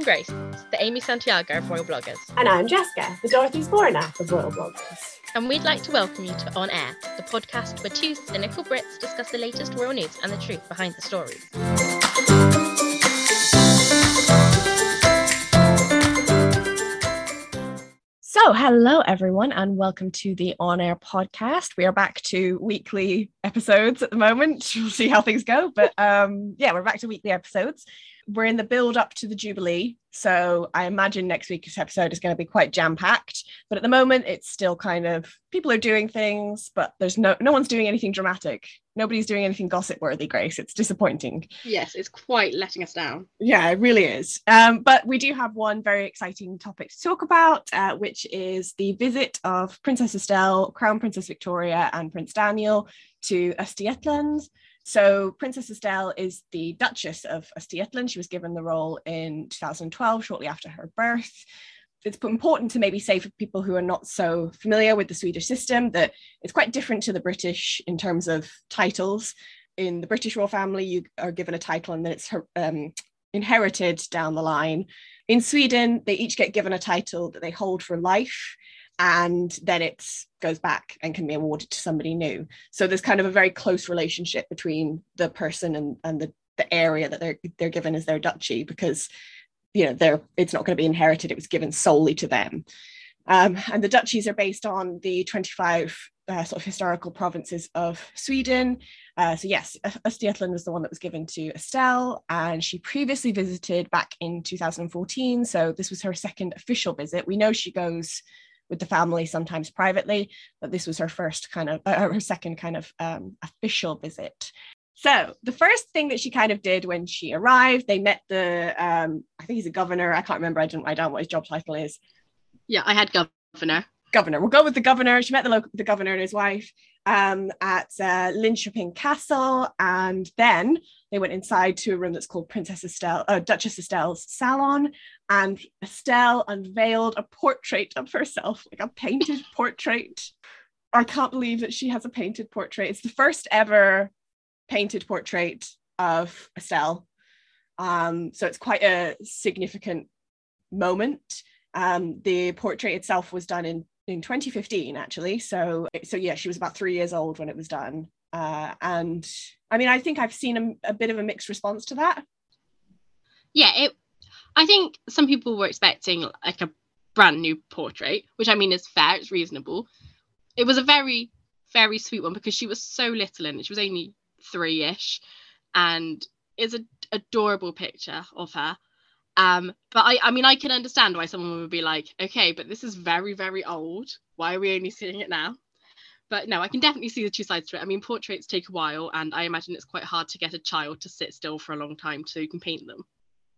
I'm Grace, the Amy Santiago of Royal Bloggers. And I'm Jessica, the Dorothy Spornath of Royal Bloggers. And we'd like to welcome you to On Heir, the podcast where two cynical Brits discuss the latest royal news and the truth behind the stories. So, hello everyone, and welcome to the On Heir podcast. We are back to weekly episodes at the moment. We'll see how things go, but um, yeah, we're back to weekly episodes we're in the build up to the Jubilee. So I imagine next week's episode is going to be quite jam packed. But at the moment, it's still kind of people are doing things, but there's no no one's doing anything dramatic. Nobody's doing anything gossip worthy, Grace. It's disappointing. Yes, it's quite letting us down. Yeah, it really is. Um, but we do have one very exciting topic to talk about, uh, which is the visit of Princess Estelle, Crown Princess Victoria, and Prince Daniel to Östergötland. So Princess Estelle is the Duchess of Östergötland. She was given the role in 2012, shortly after her birth. It's important to maybe say for people who are not so familiar with the Swedish system that it's quite different to the British in terms of titles. In the British royal family, you are given a title and then it's um, inherited down the line. In Sweden, they each get given a title that they hold for life and then it goes back and can be awarded to somebody new. So there's kind of a very close relationship between the person and, and the, the area that they're they're given as their duchy because you know they're it's not going to be inherited, it was given solely to them. Um, and the duchies are based on the 25 uh, sort of historical provinces of Sweden. Uh, so yes, Östergötland was the one that was given to Estelle, and she previously visited back in 2014. So this was her second official visit. We know she goes with the family, sometimes privately, but this was her first kind of, uh, her second kind of um, official visit. So the first thing that she kind of did when she arrived, they met the, um, I think he's a governor. I can't remember. I didn't write down what his job title is. Yeah, I had governor. Governor. We'll go with the governor. She met the local, the governor and his wife um, at uh, Linköping Castle, and then they went inside to a room that's called Princess Estelle, uh, Duchess Estelle's salon, and Estelle unveiled a portrait of herself, like a painted portrait. I can't believe that she has a painted portrait. It's the first ever painted portrait of Estelle. Um, so it's quite a significant moment. Um, the portrait itself was done in in 2015 actually. So so yeah she was about three years old when it was done. Uh, and i mean i think i've seen a, a bit of a mixed response to that. Yeah it i think some people were expecting like a brand new portrait which i mean is fair it's reasonable. It was a very very sweet one because she was so little and she was only three-ish. And it's an adorable picture of her um, but I, I mean, I can understand why someone would be like, okay, but this is very, very old. Why are we only seeing it now? But no, I can definitely see the two sides to it. I mean, portraits take a while, and I imagine it's quite hard to get a child to sit still for a long time so you can paint them.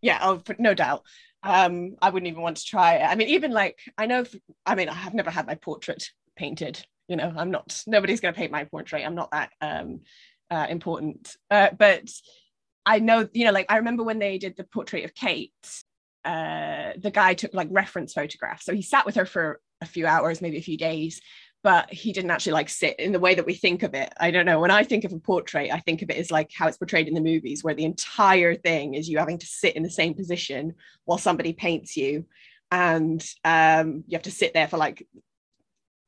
Yeah, oh, no doubt. Um, I wouldn't even want to try it. I mean, even like I know. If, I mean, I have never had my portrait painted. You know, I'm not. Nobody's going to paint my portrait. I'm not that um, uh, important. Uh, but I know, you know, like I remember when they did the portrait of Kate, uh, the guy took like reference photographs. So he sat with her for a few hours, maybe a few days, but he didn't actually like sit in the way that we think of it. I don't know. When I think of a portrait, I think of it as like how it's portrayed in the movies, where the entire thing is you having to sit in the same position while somebody paints you. And um, you have to sit there for like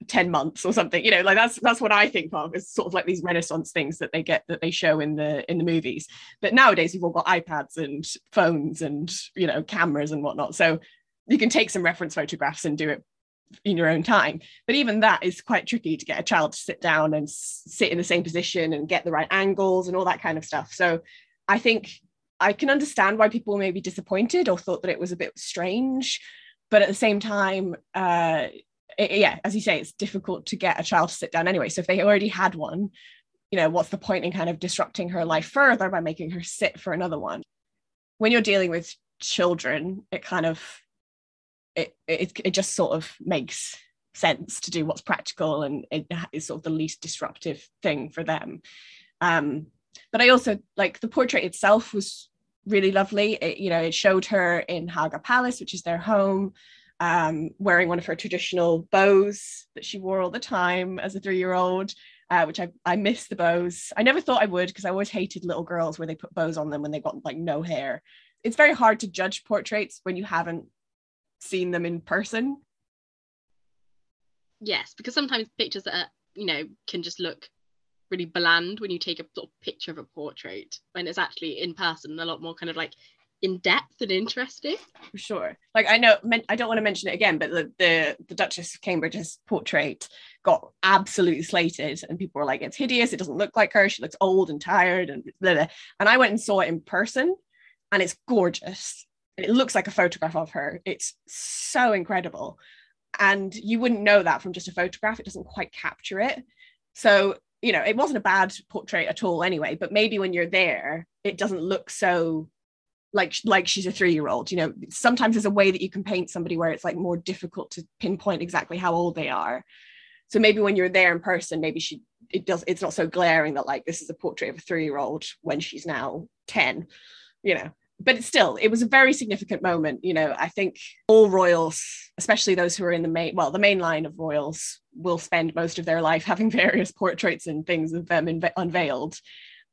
10 months or something you know like that's that's what i think of is sort of like these renaissance things that they get that they show in the in the movies. But nowadays we've all got ipads and phones and you know cameras and whatnot. So you can take some reference photographs and do it in your own time. But even that is quite tricky to get a child to sit down and sit in the same position and get the right angles and all that kind of stuff. So i think i can understand why people may be disappointed or thought that it was a bit strange. But at the same time uh it, yeah, as you say, it's difficult to get a child to sit down anyway. So if they already had one, you know, what's the point in kind of disrupting her life further by making her sit for another one? When you're dealing with children, it kind of it it, it just sort of makes sense to do what's practical and it is sort of the least disruptive thing for them. Um, but I also like the portrait itself was really lovely. It, you know, it showed her in Haga Palace, which is their home um, wearing one of her traditional bows that she wore all the time as a three year old, uh, which I, I miss the bows. I never thought I would because I always hated little girls where they put bows on them when they got like no hair. it's very hard to judge portraits when you haven't seen them in person. Yes, because sometimes pictures that are, you know, can just look really bland when you take a sort of picture of a portrait when it's actually in person a lot more kind of like in depth and interesting. For sure. Like I know I don't want to mention it again, but the the, the Duchess of Cambridge's portrait got absolutely slated and people were like, it's hideous, it doesn't look like her, she looks old and tired and blah, blah. and I went and saw it in person and it's gorgeous. It looks like a photograph of her. It's so incredible. And you wouldn't know that from just a photograph. It doesn't quite capture it. So, you know, it wasn't a bad portrait at all anyway, but maybe when you're there, it doesn't look so like like she's a three year old you know sometimes there's a way that you can paint somebody where it's like more difficult to pinpoint exactly how old they are. So maybe when you're there in person maybe she it does it's not so glaring that like this is a portrait of a three year old when she's now 10 you know. But still it was a very significant moment you know. I think all royals especially those who are in the main well the main line of royals will spend most of their life having various portraits and things of them unveiled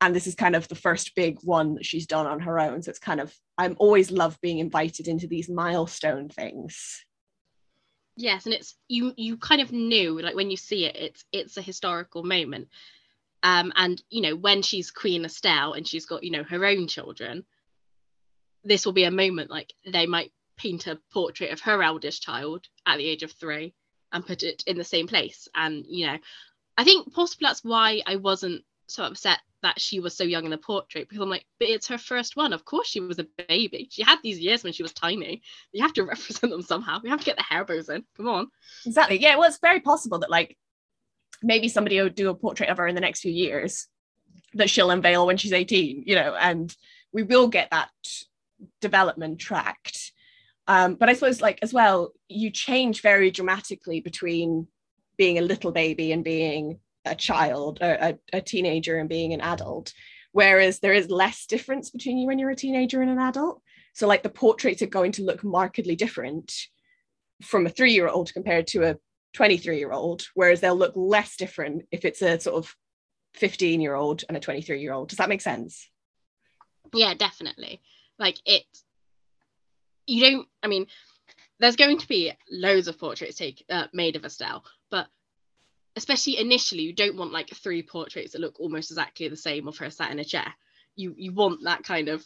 and this is kind of the first big one that she's done on her own. So it's kind of i'm always love being invited into these milestone things. Yes and it's you you kind of knew like when you see it it's it's a historical moment. Um and you know when she's queen estelle and she's got you know her own children this will be a moment like they might paint a portrait of her eldest child at the age of three and put it in the same place. And you know i think possibly that's why i wasn't so upset that she was so young in the portrait because I'm like, but it's her first one. Of course, she was a baby. She had these years when she was tiny. You have to represent them somehow. We have to get the hair bows in. Come on. Exactly. Yeah. Well, it's very possible that like maybe somebody will do a portrait of her in the next few years that she'll unveil when she's 18, you know, and we will get that development tracked. Um, but I suppose like as well, you change very dramatically between being a little baby and being a child, a, a teenager, and being an adult. Whereas there is less difference between you when you're a teenager and an adult. So, like the portraits are going to look markedly different from a three year old compared to a 23 year old, whereas they'll look less different if it's a sort of 15 year old and a 23 year old. Does that make sense? Yeah, definitely. Like it, you don't, I mean, there's going to be loads of portraits take, uh, made of Estelle, but especially initially you don't want like three portraits that look almost exactly the same of her sat in a chair. You you want that kind of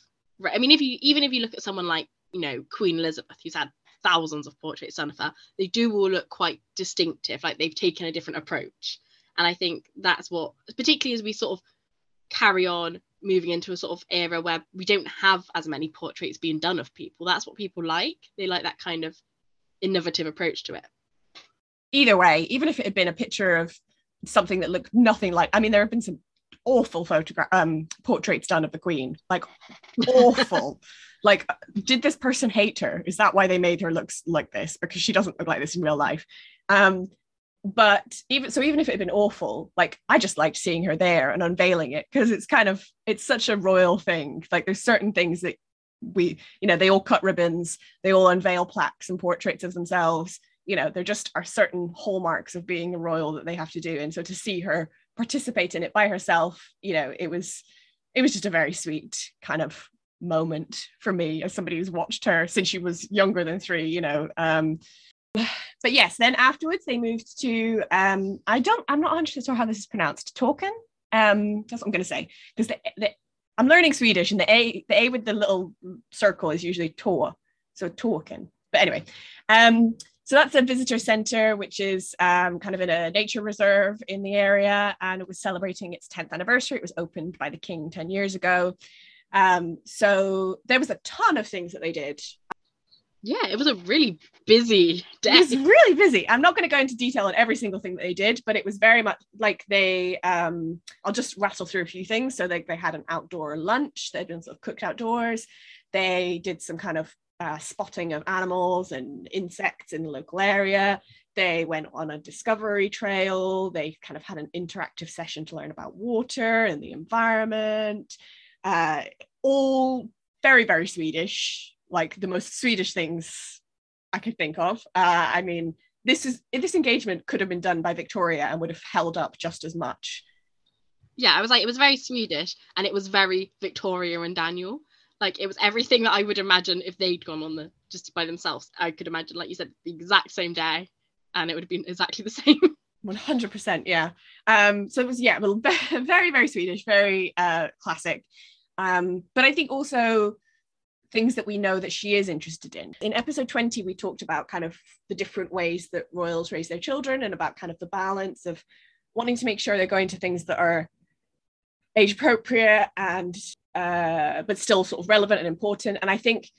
i mean if you even if you look at someone like you know queen elizabeth who's had thousands of portraits done of her they do all look quite distinctive like they've taken a different approach. And i think that's what particularly as we sort of carry on moving into a sort of era where we don't have as many portraits being done of people that's what people like. They like that kind of innovative approach to it either way, even if it had been a picture of something that looked nothing like, I mean, there have been some awful photograph um portraits done of the queen like awful. Like did this person hate her? Is that why they made her look like this? Because she doesn't look like this in real life. Um but even so even if it had been awful like i just liked seeing her there and unveiling it because it's kind of it's such a royal thing. Like there's certain things that we you know they all cut ribbons they all unveil plaques and portraits of themselves you know there just are certain hallmarks of being a royal that they have to do. And so to see her participate in it by herself you know it was it was just a very sweet kind of moment for me as somebody who's watched her since she was younger than three you know um but yes then afterwards they moved to um i don't i'm not 100 sure how this is pronounced Tåkern um that's what i'm going to say. Because the, the i'm learning swedish and the a the a with the little circle is usually Tor so Tåkern but anyway um so that's a visitor center, which is um, kind of in a nature reserve in the area, and it was celebrating its 10th anniversary. It was opened by the king 10 years ago. Um, so there was a ton of things that they did. Yeah, it was a really busy day. It was really busy. I'm not going to go into detail on every single thing that they did, but it was very much like they. Um, I'll just rattle through a few things. So they they had an outdoor lunch. They'd been sort of cooked outdoors. They did some kind of uh, spotting of animals and insects in the local area. They went on a discovery trail. They kind of had an interactive session to learn about water and the environment. Uh, all very, very Swedish, like the most Swedish things I could think of. Uh, I mean, this is this engagement could have been done by Victoria and would have held up just as much. Yeah, I was like, it was very Swedish and it was very Victoria and Daniel Like it was everything that I would imagine if they'd gone on the just by themselves. I could imagine, like you said, the exact same day, and it would have been exactly the same. 100% yeah um so it was yeah well very very swedish very uh classic um but i think also things that we know that she is interested in in episode 20 we talked about kind of the different ways that royals raise their children and about kind of the balance of wanting to make sure they're going to things that are age appropriate and uh but still sort of relevant and important and i think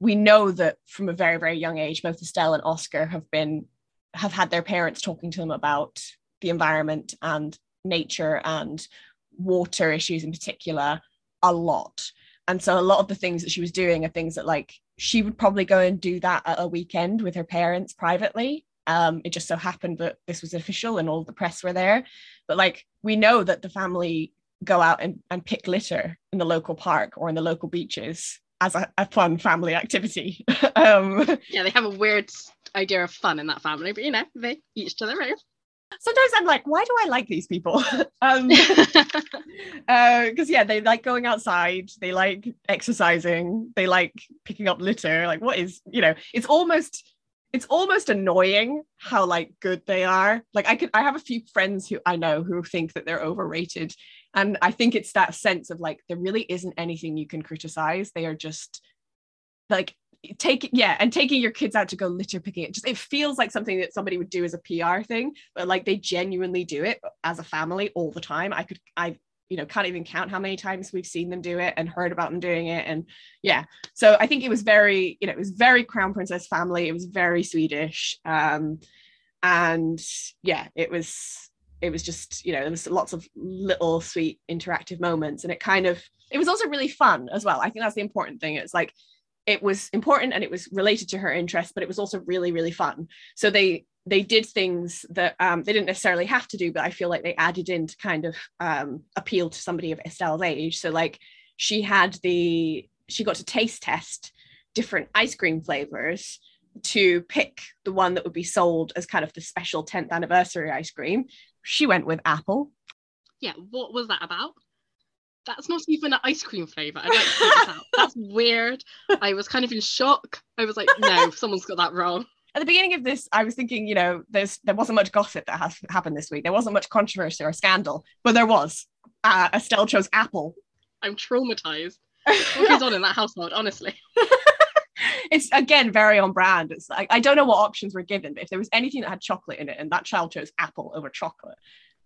we know that from a very very young age both estelle and oscar have been have had their parents talking to them about the environment and nature and water issues in particular a lot. And so a lot of the things that she was doing are things that like she would probably go and do that at a weekend with her parents privately. Um, it just so happened that this was official and all the press were there. But like we know that the family go out and, and pick litter in the local park or in the local beaches as a, a fun family activity. um, yeah, they have a weird idea of fun in that family, but you know, they each to their own. Sometimes I'm like, why do I like these people? um, because uh, yeah, they like going outside, they like exercising, they like picking up litter. Like, what is you know? It's almost it's almost annoying how like good they are. Like I could I have a few friends who I know who think that they're overrated and i think it's that sense of like there really isn't anything you can criticize. They are just like taking yeah and taking your kids out to go litter picking it just it feels like something that somebody would do as a pr thing but like they genuinely do it as a family all the time. I could i you know can't even count how many times we've seen them do it and heard about them doing it. And yeah so i think it was very you know it was very crown princess family. It was very swedish. Um and yeah it was it was just you know there was lots of little sweet interactive moments and it kind of it was also really fun as well. I think that's the important thing. It's like it was important and it was related to her interest but it was also really really fun. So they they did things that um, they didn't necessarily have to do but i feel like they added in to kind of um, appeal to somebody of estelle's age. So like she had the she got to taste test different ice cream flavors to pick the one that would be sold as kind of the special 10th anniversary ice cream she went with apple. Yeah, what was that about? That's not even an ice cream like to. That's weird. I was kind of in shock. I was like, no, someone's got that wrong. At the beginning of this, I was thinking, you know, there's there wasn't much gossip that has happened this week. There wasn't much controversy or scandal, but there was. Uh, Estelle chose apple. I'm traumatized. What goes on in that household, honestly? it's again very on brand. It's like I don't know what options were given, but if there was anything that had chocolate in it and that child chose apple over chocolate,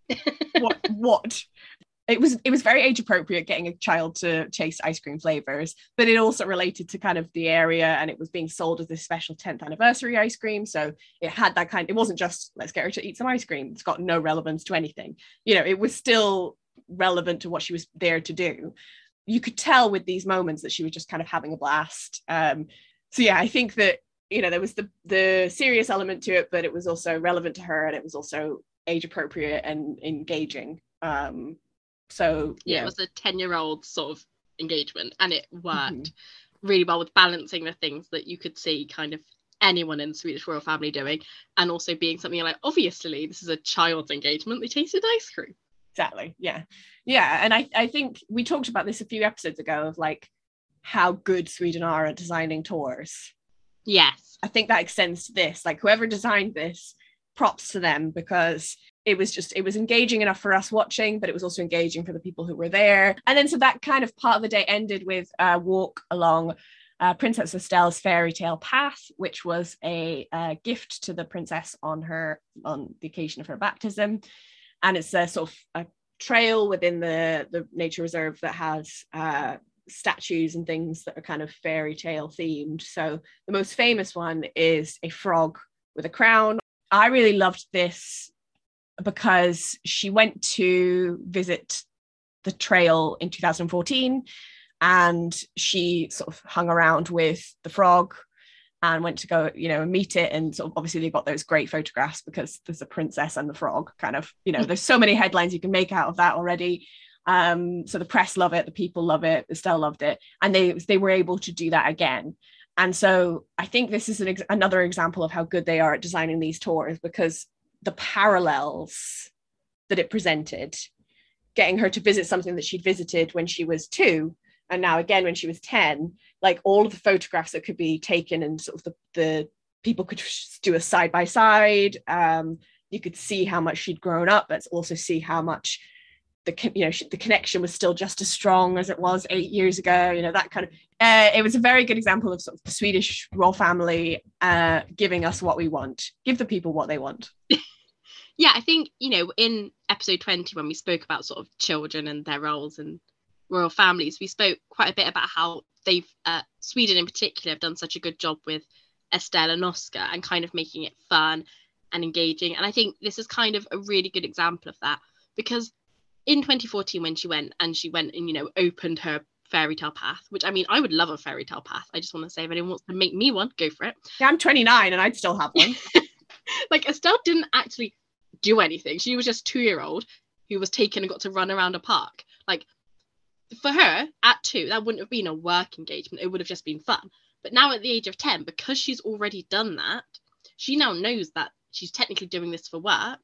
what what? It was it was very age appropriate getting a child to taste ice cream flavors, but it also related to kind of the area and it was being sold as this special 10th anniversary ice cream. So it had that kind, it wasn't just let's get her to eat some ice cream. It's got no relevance to anything. You know, it was still relevant to what she was there to do you could tell with these moments that she was just kind of having a blast. Um, so yeah, I think that you know there was the the serious element to it, but it was also relevant to her, and it was also age appropriate and engaging. Um, so yeah, yeah, it was a ten year old sort of engagement, and it worked mm-hmm. really well with balancing the things that you could see kind of anyone in the Swedish royal family doing, and also being something like obviously this is a child's engagement. They tasted ice cream. Exactly. Yeah. Yeah. And I, I think we talked about this a few episodes ago of like how good Sweden are at designing tours. Yes. I think that extends to this. Like whoever designed this, props to them because it was just it was engaging enough for us watching but it was also engaging for the people who were there and then so that kind of part of the day ended with a walk along uh, princess estelle's fairy tale path which was a, a, gift to the princess on her on the occasion of her baptism and it's a sort of a trail within the the nature reserve that has uh, statues and things that are kind of fairy tale themed. So the most famous one is a frog with a crown. I really loved this because she went to visit the trail in 2014 and she sort of hung around with the frog and went to go, you know, meet it. And sort of obviously they got those great photographs because there's a princess and the frog kind of, you know, there's so many headlines you can make out of that already. Um, so the press love it, the people love it, Estelle loved it, and they they were able to do that again. And so I think this is an ex- another example of how good they are at designing these tours because the parallels that it presented, getting her to visit something that she'd visited when she was two, and now again when she was 10 like all of the photographs that could be taken and sort of the, the people could do a side by side um, you could see how much she'd grown up but also see how much the you know the connection was still just as strong as it was eight years ago you know that kind of uh, it was a very good example of sort of the swedish royal family uh, giving us what we want give the people what they want. Yeah i think you know in episode 20 when we spoke about sort of children and their roles and royal families. We spoke quite a bit about how they've uh, sweden in particular have done such a good job with estelle and oscar and kind of making it fun and engaging. And i think this is kind of a really good example of that because in 2014 when she went and she went and you know opened her fairy tale path which i mean i would love a fairy tale path. I just want to say if anyone wants to make me one go for it. Yeah i'm 29 and i'd still have one. Like estelle didn't actually do anything. She was just two year old who was taken and got to run around a park. Like for her at two that wouldn't have been a work engagement it would have just been fun but now at the age of 10 because she's already done that she now knows that she's technically doing this for work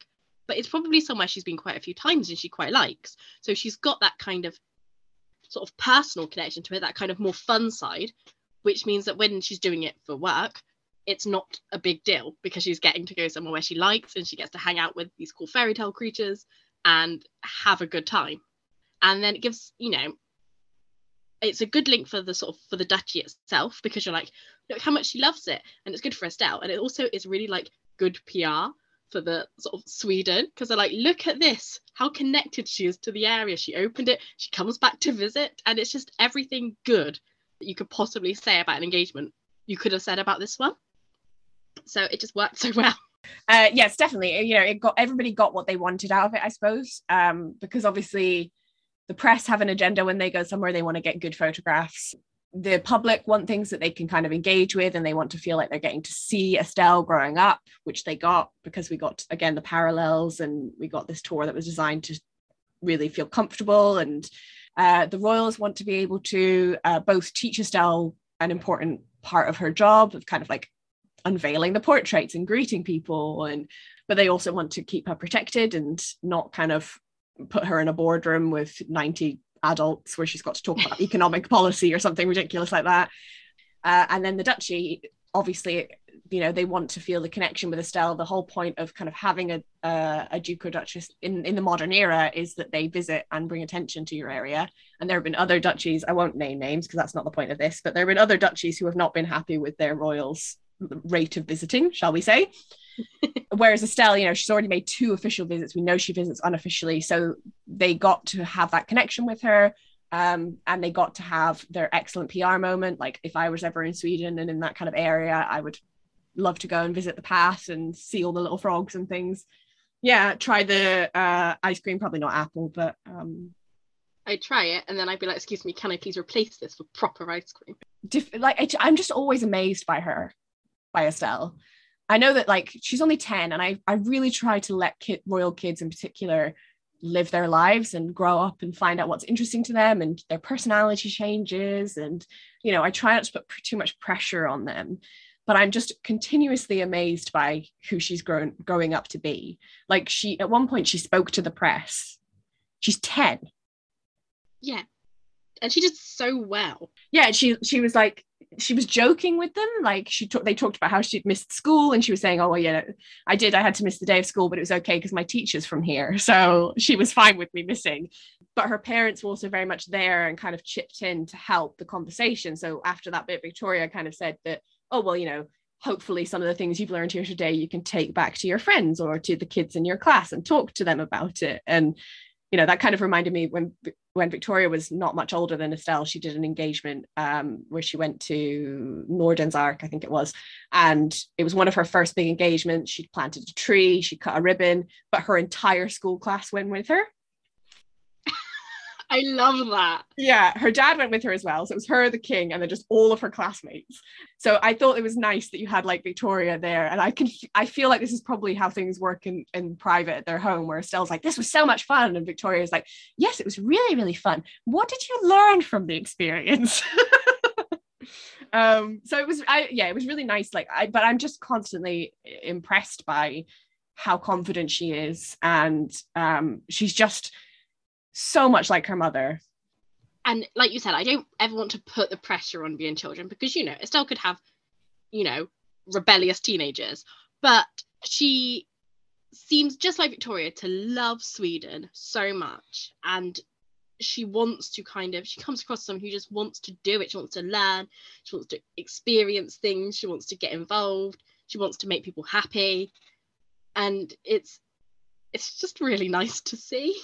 but it's probably somewhere she's been quite a few times and she quite likes. So she's got that kind of sort of personal connection to it, that kind of more fun side, which means that when she's doing it for work, it's not a big deal because she's getting to go somewhere where she likes and she gets to hang out with these cool fairy tale creatures and have a good time. And then it gives, you know, it's a good link for the sort of for the duchy itself because you're like, look how much she loves it. And it's good for Estelle. And it also is really like good PR for the sort of Sweden because they're like, look at this, how connected she is to the area. She opened it, she comes back to visit, and it's just everything good that you could possibly say about an engagement you could have said about this one. So it just worked so well. Uh, yes, definitely. You know, it got everybody got what they wanted out of it, I suppose, um, because obviously the press have an agenda when they go somewhere they want to get good photographs the public want things that they can kind of engage with and they want to feel like they're getting to see Estelle growing up, which they got because we got again the parallels and we got this tour that was designed to really feel comfortable. And uh, the royals want to be able to uh, both teach Estelle an important part of her job of kind of like unveiling the portraits and greeting people and but they also want to keep her protected and not kind of put her in a boardroom with 90 adults where she's got to talk about economic policy or something ridiculous like that. Uh, and then the duchy, obviously, you know, they want to feel the connection with Estelle. The whole point of kind of having a uh, a duke or duchess in in the modern era is that they visit and bring attention to your area. And there have been other duchies. I won't name names because that's not the point of this. But there have been other duchies who have not been happy with their royals' rate of visiting, shall we say? Whereas Estelle, you know, she's already made two official visits. We know she visits unofficially. So they got to have that connection with her. Um, and they got to have their excellent PR moment. Like if I was ever in Sweden and in that kind of area, I would love to go and visit the path and see all the little frogs and things. Yeah, try the uh, ice cream, probably not apple, but um, I'd try it and then I'd be like, excuse me, can I please replace this for proper ice cream? Dif- like I'm just always amazed by her, by Estelle. I know that like she's only 10 and I, I really try to let kid, royal kids in particular live their lives and grow up and find out what's interesting to them and their personality changes and you know I try not to put too much pressure on them. But I'm just continuously amazed by who she's grown growing up to be. Like she at one point she spoke to the press. She's 10 yeah. And she did so well. Yeah she she was like she was joking with them like she talked they talked about how she'd missed school and she was saying oh well yeah i did i had to miss the day of school but it was okay because my teacher's from here. So she was fine with me missing. But her parents were also very much there and kind of chipped in to help the conversation. So after that bit victoria kind of said that oh well you know hopefully some of the things you've learned here today you can take back to your friends or to the kids in your class and talk to them about it. And you know that kind of reminded me when when Victoria was not much older than Estelle, she did an engagement um, where she went to Nordens Ark, I think it was, and it was one of her first big engagements. She planted a tree, she cut a ribbon, but her entire school class went with her. I love that. Yeah, her dad went with her as well. So it was her, the king, and then just all of her classmates. So I thought it was nice that you had like Victoria there. And I can I feel like this is probably how things work in, in private at their home, where Estelle's like, this was so much fun. And Victoria's like, yes, it was really, really fun. What did you learn from the experience? um, so it was I yeah, it was really nice. Like I but I'm just constantly impressed by how confident she is. And um she's just so much like her mother. And like you said, I don't ever want to put the pressure on being children because you know Estelle could have, you know, rebellious teenagers, but she seems just like Victoria to love Sweden so much. And she wants to kind of she comes across someone who just wants to do it. She wants to learn. She wants to experience things. She wants to get involved. She wants to make people happy. And it's it's just really nice to see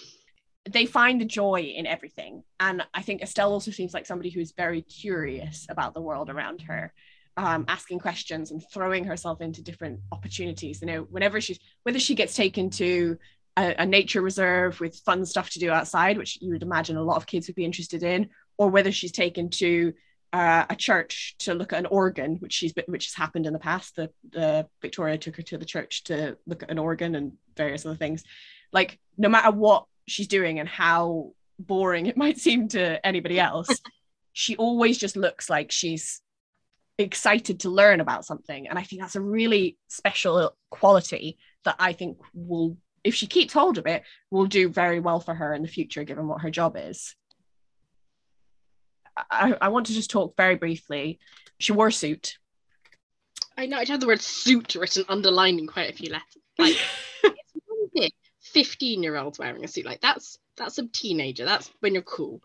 they find the joy in everything. And i think estelle also seems like somebody who's very curious about the world around her um, asking questions and throwing herself into different opportunities. You know whenever she's whether she gets taken to a, a, nature reserve with fun stuff to do outside which you would imagine a lot of kids would be interested in or whether she's taken to uh, a church to look at an organ which she's which has happened in the past. The, the victoria took her to the church to look at an organ and various other things. Like no matter what she's doing and how boring it might seem to anybody else she always just looks like she's excited to learn about something. And i think that's a really special quality that i think will if she keeps hold of it will do very well for her in the future given what her job is. I, I want to just talk very briefly. She wore a suit. I know i had the word suit written underlined in quite a few letters. Like 15 year olds wearing a suit. Like that's that's a teenager. That's when you're cool.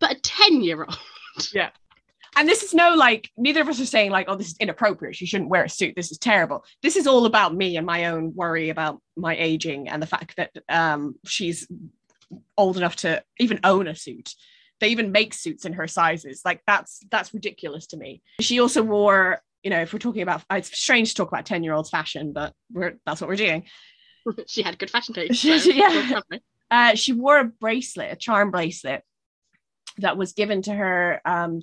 But a 10 year old yeah. And this is no like neither of us are saying like oh this is inappropriate. She shouldn't wear a suit. This is terrible. This is all about me and my own worry about my aging and the fact that um, she's old enough to even own a suit. They even make suits in her sizes. Like that's that's ridiculous to me. She also wore you know if we're talking about it's strange to talk about 10 year olds fashion but we're that's what we're doing she had good fashion taste so yeah uh, she wore a bracelet a charm bracelet that was given to her um,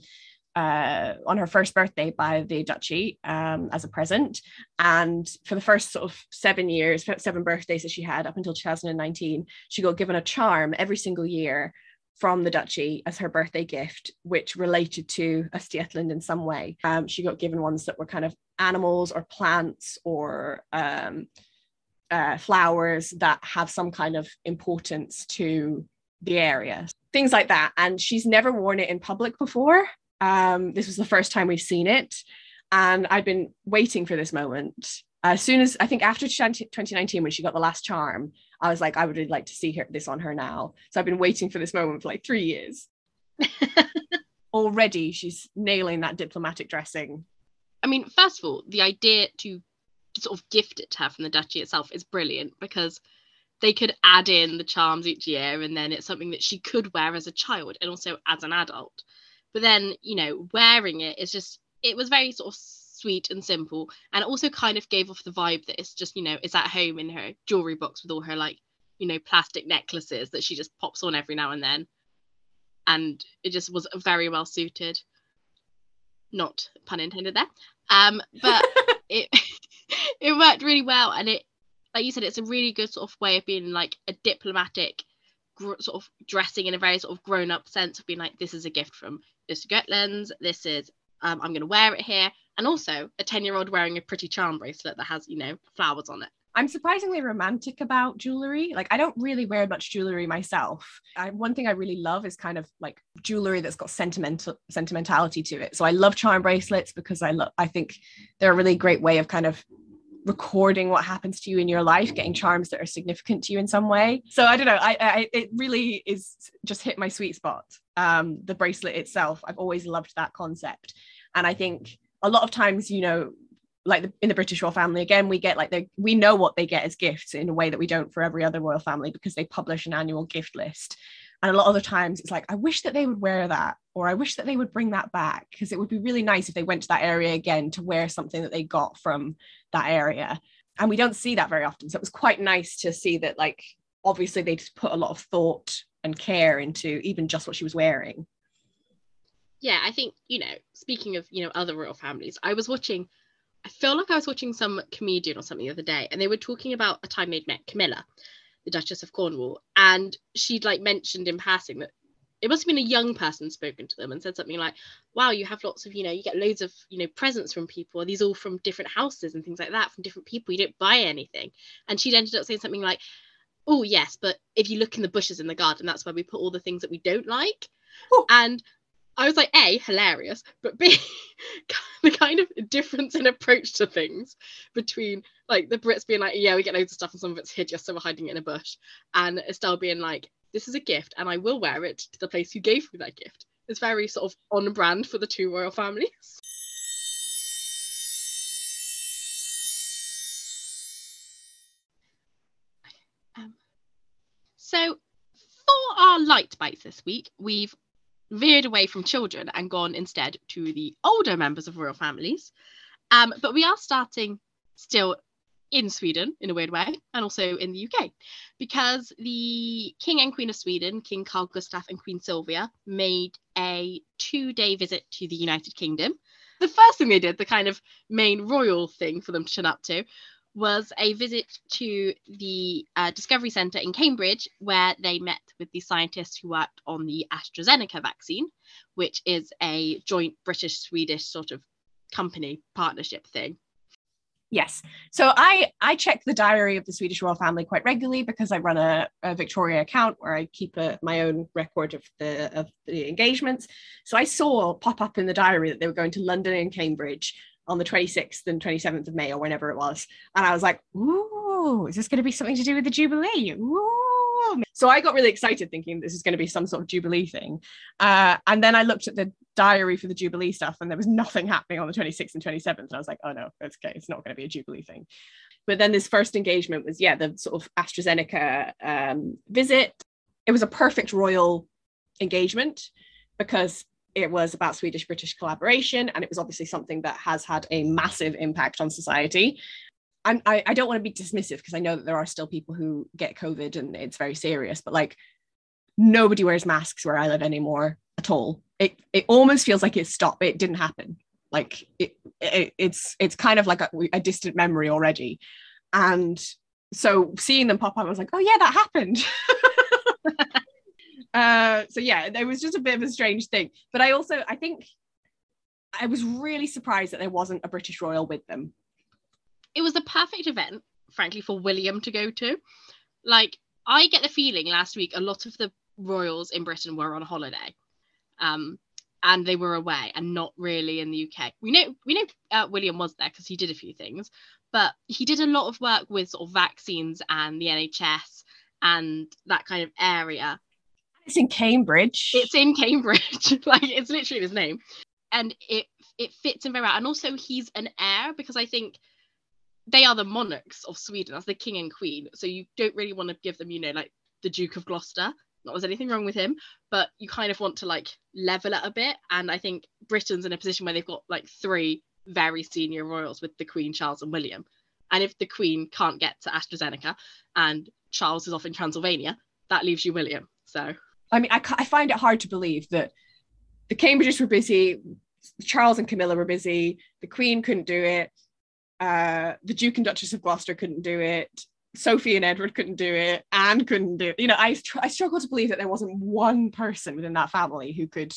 uh, on her first birthday by the duchy um, as a present. And for the first sort of seven years, seven birthdays that she had up until 2019, she got given a charm every single year from the duchy as her birthday gift, which related to a Östergötland in some way. Um, she got given ones that were kind of animals or plants or um, uh, flowers that have some kind of importance to the area, things like that. And she's never worn it in public before. Um, this was the first time we've seen it. And I've been waiting for this moment. As soon as I think after 2019, when she got the last charm, I was like, I would really like to see her this on her now. So I've been waiting for this moment for like three years. Already, she's nailing that diplomatic dressing. I mean, first of all, the idea to sort of gift it to her from the duchy itself is brilliant because they could add in the charms each year and then it's something that she could wear as a child and also as an adult. But then you know wearing it is just it was very sort of sweet and simple and also kind of gave off the vibe that it's just you know it's at home in her jewelry box with all her like you know plastic necklaces that she just pops on every now and then. And it just was very well suited. Not pun intended there. Um but it it worked really well and it like you said it's a really good sort of way of being like a diplomatic gr- sort of dressing in a very sort of grown up sense of being like this is a gift from Östergötlands. This is um, I'm going to wear it here, and also a ten year old wearing a pretty charm bracelet that has you know flowers on it. I'm surprisingly romantic about jewelry. Like I don't really wear much jewelry myself. I, one thing I really love is kind of like jewelry that's got sentimental sentimentality to it. So I love charm bracelets because I love I think they're a really great way of kind of recording what happens to you in your life, getting charms that are significant to you in some way. So I don't know. I, I it really is just hit my sweet spot. Um, the bracelet itself, I've always loved that concept, and I think a lot of times, you know, like the, in the British royal family, again, we get like the we know what they get as gifts in a way that we don't for every other royal family because they publish an annual gift list. And a lot of the times it's like, I wish that they would wear that, or I wish that they would bring that back because it would be really nice if they went to that area again to wear something that they got from that area. And we don't see that very often. So it was quite nice to see that, like, obviously they just put a lot of thought and care into even just what she was wearing. Yeah, I think, you know, speaking of, you know, other royal families, I was watching, I feel like I was watching some comedian or something the other day, and they were talking about a time they'd met Camilla, the Duchess of Cornwall, and she'd like mentioned in passing that it must have been a young person spoken to them and said something like, "Wow, you have lots of, you know, you get loads of, you know, presents from people. Are these all from different houses and things like that from different people? You don't buy anything." And she'd ended up saying something like, "Oh yes, but if you look in the bushes in the garden, that's where we put all the things that we don't like." Oh. And I was like, A, hilarious, but B, the kind of difference in approach to things between like the Brits being like, yeah, we get loads of stuff and some of it's hideous, so we're hiding it in a bush. And Estelle being like, this is a gift and I will wear it to the place who gave me that gift. It's very sort of on brand for the two royal families. Um, so for our light bites this week, we've veered away from children and gone instead to the older members of royal families. Um, but we are starting still in Sweden in a weird way, and also in the UK, because the King and Queen of Sweden, King Carl Gustaf and Queen Sylvia, made a two day visit to the United Kingdom. The first thing they did, the kind of main royal thing for them to turn up to, was a visit to the uh, Discovery Centre in Cambridge, where they met with the scientists who worked on the AstraZeneca vaccine, which is a joint British Swedish sort of company partnership thing. Yes. So I I check the diary of the Swedish royal family quite regularly because I run a, a Victoria account where I keep a, my own record of the of the engagements. So I saw pop up in the diary that they were going to London and Cambridge on the 26th and 27th of May or whenever it was. And I was like, ooh, is this going to be something to do with the Jubilee? Ooh. So I got really excited thinking this is going to be some sort of Jubilee thing. Uh, and then I looked at the diary for the Jubilee stuff and there was nothing happening on the 26th and 27th. And I was like, oh no, it's okay. It's not going to be a Jubilee thing. But then this first engagement was, yeah, the sort of AstraZeneca um, visit. It was a perfect royal engagement because it was about Swedish British collaboration, and it was obviously something that has had a massive impact on society. I'm, I, I don't want to be dismissive because I know that there are still people who get COVID and it's very serious, but like nobody wears masks where I live anymore at all. It it almost feels like it stopped. It didn't happen. Like it, it it's it's kind of like a, a distant memory already, and so seeing them pop up, I was like, oh yeah, that happened. uh, so yeah, it was just a bit of a strange thing. But I also I think I was really surprised that there wasn't a British royal with them. It was the perfect event, frankly, for William to go to. Like, I get the feeling last week a lot of the royals in Britain were on holiday. Um, and they were away and not really in the UK. We know we know uh, William was there because he did a few things, but he did a lot of work with sort of vaccines and the NHS and that kind of area. It's in Cambridge. It's in Cambridge, like it's literally his name, and it it fits him very well. And also, he's an heir because I think they are the monarchs of Sweden. That's the king and queen. So you don't really want to give them, you know, like the Duke of Gloucester. Not there's anything wrong with him, but you kind of want to like level it a bit. And I think Britain's in a position where they've got like three very senior royals with the Queen, Charles, and William. And if the Queen can't get to AstraZeneca and Charles is off in Transylvania, that leaves you William. So I mean, I, I find it hard to believe that the Cambridges were busy, Charles and Camilla were busy, the Queen couldn't do it, uh, the Duke and Duchess of Gloucester couldn't do it, Sophie and Edward couldn't do it, Anne couldn't do it. You know, I, I struggle to believe that there wasn't one person within that family who could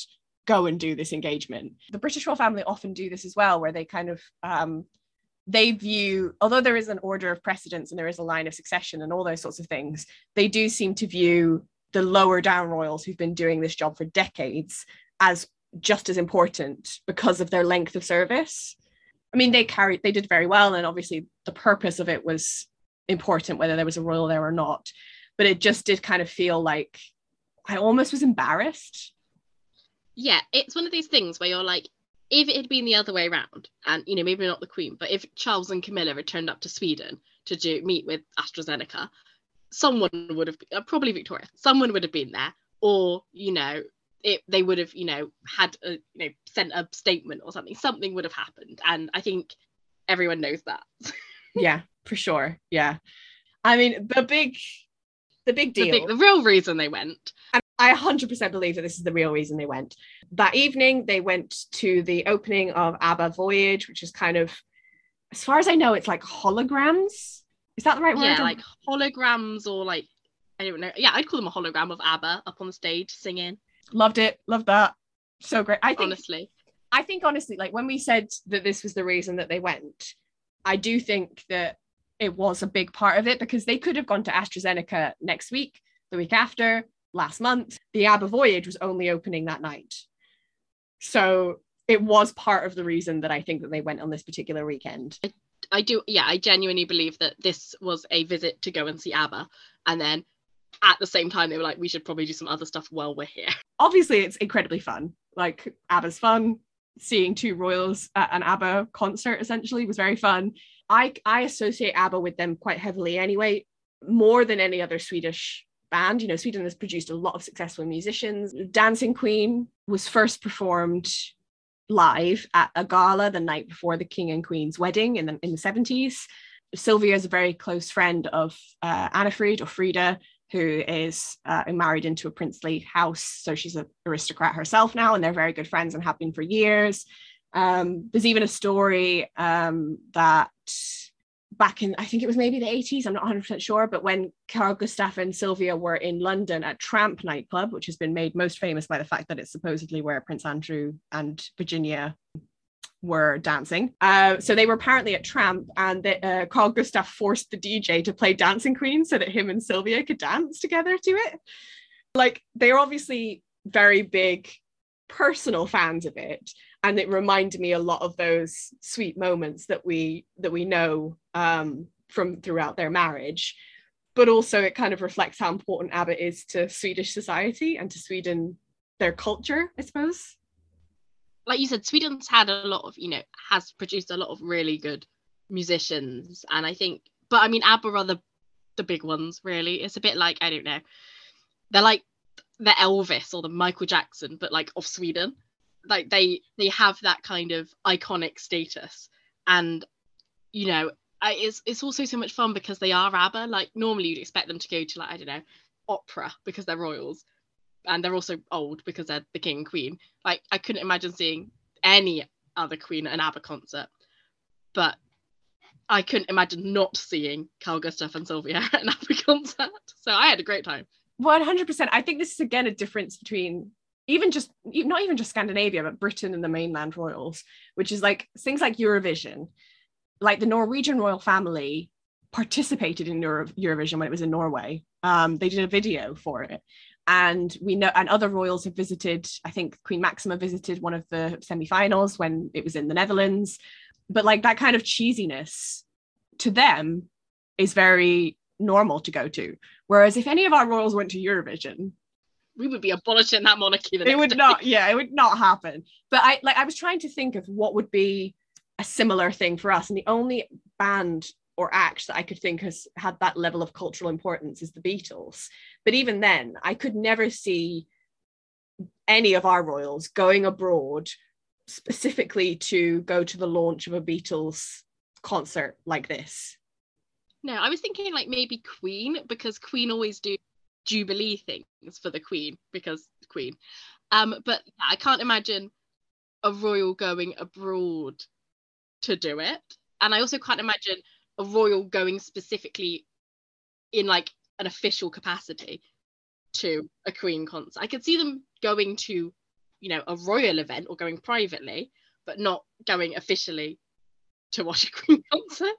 go and do this engagement. The British royal family often do this as well, where they kind of um, they view, although there is an order of precedence and there is a line of succession and all those sorts of things, they do seem to view the lower down royals who've been doing this job for decades as just as important because of their length of service. I mean, they carried, they did very well, and obviously the purpose of it was important, whether there was a royal there or not. But it just did kind of feel like I almost was embarrassed. yeah, it's one of these things where you're like, if it had been the other way around, and you know, maybe not the Queen, but if Charles and Camilla had turned up to Sweden to do meet with AstraZeneca, someone would have uh, probably Victoria, someone would have been there, or you know, it they would have you know had a, you know sent a statement or something. Something would have happened, and I think everyone knows that. yeah, for sure. Yeah. I mean, the big, the big the, deal. big, the real reason they went. And I 100% believe that this is the real reason they went. That evening, they went to the opening of ABBA Voyage, which is kind of, as far as I know, it's like holograms. Is that the right word? Yeah, like holograms or like I don't know. Yeah, I'd call them a hologram of ABBA up on the stage singing. loved it. Loved that. So great. I think Honestly, I think honestly, like when we said that this was the reason that they went, I do think that it was a big part of it because they could have gone to AstraZeneca next week, the week after, last month, the ABBA voyage was only opening that night. So it was part of the reason that I think that they went on this particular weekend. I do, yeah, I genuinely believe that this was a visit to go and see ABBA. And then at the same time, they were like, we should probably do some other stuff while we're here. Obviously, it's incredibly fun. Like, ABBA's fun. Seeing two royals at an ABBA concert essentially was very fun. I, I associate ABBA with them quite heavily anyway, more than any other Swedish band. You know, Sweden has produced a lot of successful musicians. Dancing Queen was first performed live at a gala the night before the king and queen's wedding in the, in the 70s. Sylvia is a very close friend of uh, Anni-Frid or Frida, who is uh, married into a princely house. So she's an aristocrat herself now, and they're very good friends and have been for years. Um, there's even a story um, that back in I think it was maybe the 80s, I'm not 100% sure, but when Carl Gustaf and Sylvia were in London at Tramp nightclub, which has been made most famous by the fact that it's supposedly where Prince Andrew and Virginia were dancing. Uh, so they were apparently at Tramp, and uh, Carl Gustaf forced the DJ to play Dancing Queen so that him and Sylvia could dance together to it. Like they're obviously very big personal fans of it and it reminded me a lot of those sweet moments that we that we know um, from throughout their marriage. But also it kind of reflects how important ABBA is to Swedish society and to Sweden their culture I suppose. Like you said Sweden's had a lot of you know has produced a lot of really good musicians. And I think but I mean ABBA are the the big ones really. It's a bit like I don't know they're like the Elvis or the Michael Jackson but like of Sweden like they they have that kind of iconic status. And you know I, it's it's also so much fun because they are ABBA. Like normally you'd expect them to go to like I don't know opera because they're royals. And they're also old because they're the king and queen. Like I couldn't imagine seeing any other queen at an ABBA concert. But I couldn't imagine not seeing Carl Gustaf and Sylvia at an ABBA concert. So I had a great time. 100% I think this is again a difference between even just not even just Scandinavia, but Britain and the mainland royals, which is like things like Eurovision, like the Norwegian royal family participated in Euro- Eurovision when it was in Norway. Um, they did a video for it. And we know, and other royals have visited. I think Queen Maxima visited one of the semi-finals when it was in the Netherlands. But like that kind of cheesiness to them is very normal to go to. Whereas if any of our royals went to Eurovision, we would be abolishing that monarchy. it would day. not, yeah, it would not happen. But I like I was trying to think of what would be a similar thing for us, and the only band or act that I could think has had that level of cultural importance is the Beatles. But even then, I could never see any of our royals going abroad specifically to go to the launch of a Beatles concert like this. No, I was thinking like maybe Queen because Queen always do jubilee things for the queen because queen. Um but i can't imagine a royal going abroad to do it. And i also can't imagine a royal going specifically in like an official capacity to a queen concert. I could see them going to you know a royal event or going privately but not going officially to watch a queen concert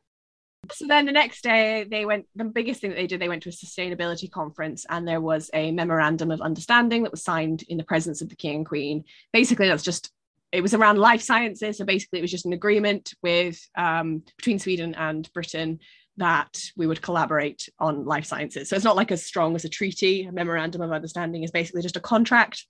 so then the next day they went the biggest thing that they did they went to a sustainability conference and there was a memorandum of understanding that was signed in the presence of the king and queen. Basically that's just it was around life sciences. So basically it was just an agreement with um, between sweden and britain that we would collaborate on life sciences. So it's not like as strong as a treaty. A memorandum of understanding is basically just a contract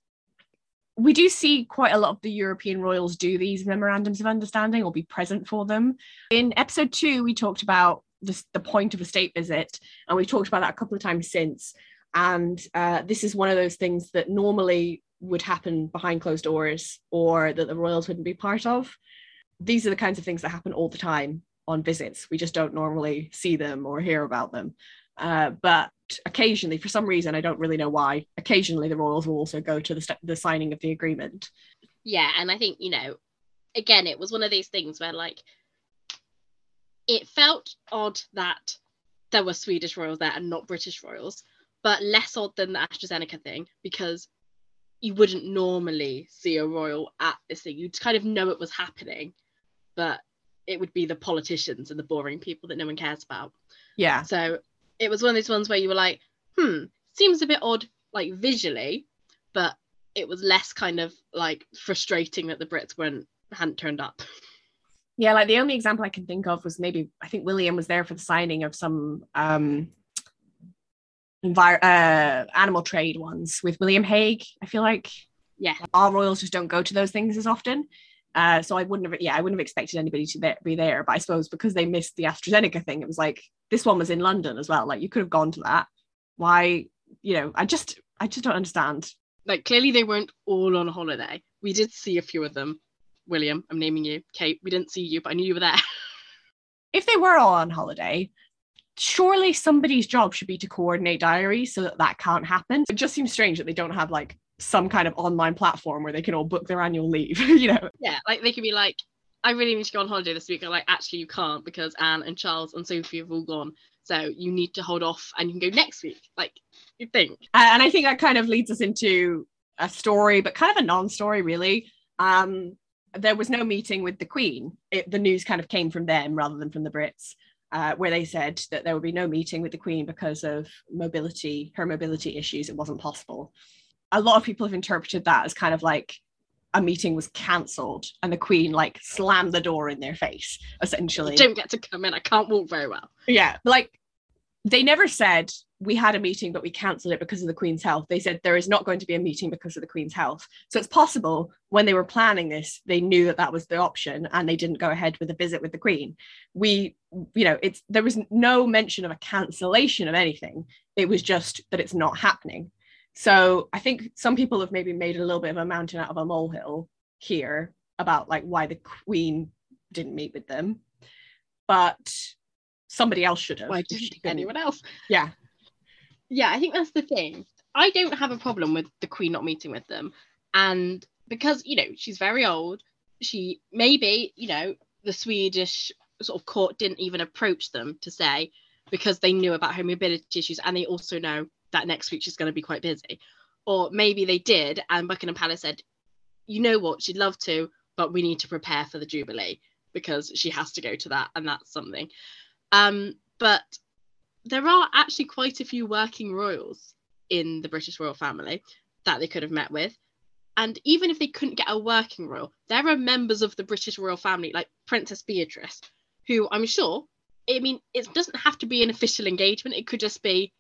we do see quite a lot of the European royals do these memorandums of understanding or be present for them. In episode two, we talked about the point of a state visit, and we've talked about that a couple of times since. And uh, this is one of those things that normally would happen behind closed doors or that the royals wouldn't be part of. These are the kinds of things that happen all the time on visits. We just don't normally see them or hear about them. Uh, but occasionally, for some reason, I don't really know why, occasionally the royals will also go to the, st- the signing of the agreement. Yeah, and I think, you know, again, it was one of these things where like it felt odd that there were Swedish royals there and not British royals, but less odd than the AstraZeneca thing because you wouldn't normally see a royal at this thing. You'd kind of know it was happening, but it would be the politicians and the boring people that no one cares about. Yeah. So it was one of those ones where you were like, hmm, seems a bit odd like visually, but it was less kind of like frustrating that the Brits weren't hadn't turned up. Yeah, like the only example I can think of was maybe I think William was there for the signing of some um envir- uh, animal trade ones with William Hague. I feel like Yeah. our royals just don't go to those things as often. Uh, so I wouldn't have, yeah, I wouldn't have expected anybody to be- be there. But I suppose because they missed the AstraZeneca thing, it was like this one was in London as well. Like you could have gone to that. Why, you know, I just, I just don't understand. Like clearly they weren't all on holiday. We did see a few of them. William, I'm naming you. Kate, we didn't see you, but I knew you were there. If they were all on holiday, surely somebody's job should be to coordinate diaries so that that can't happen. It just seems strange that they don't have like some kind of online platform where they can all book their annual leave. you know, yeah, like they could be like, I really need to go on holiday this week. I'm like, actually, you can't because Anne and Charles and Sophie have all gone. So you need to hold off and you can go next week. Like, you think. and I think that kind of leads us into a story, but kind of a non-story, really. Um, there was no meeting with the Queen. It, the news kind of came from them rather than from the Brits, uh, where they said that there would be no meeting with the Queen because of mobility, her mobility issues. It wasn't possible. A lot of people have interpreted that as kind of like a meeting was cancelled and the Queen like slammed the door in their face, essentially. Don't get to come in. I can't walk very well. Yeah, like they never said we had a meeting, but we cancelled it because of the Queen's health. They said there is not going to be a meeting because of the Queen's health. So it's possible when they were planning this, they knew that that was the option and they didn't go ahead with a visit with the Queen. We, you know, it's there was no mention of a cancellation of anything. It was just that it's not happening. So I think some people have maybe made a little bit of a mountain out of a molehill here about like why the Queen didn't meet with them, but somebody else should have. Why if didn't she didn't. anyone else? Yeah. Yeah, I think that's the thing. I don't have a problem with the Queen not meeting with them. And because, you know, she's very old, she maybe, you know, the Swedish sort of court didn't even approach them to say because they knew about her mobility issues and they also know that next week she's going to be quite busy. Or maybe they did and Buckingham Palace said, you know what, she'd love to, but we need to prepare for the Jubilee because she has to go to that and that's something. Um, but there are actually quite a few working royals in the British royal family that they could have met with. And even if they couldn't get a working royal, there are members of the British royal family, like Princess Beatrice, who I'm sure, I mean, it doesn't have to be an official engagement, it could just be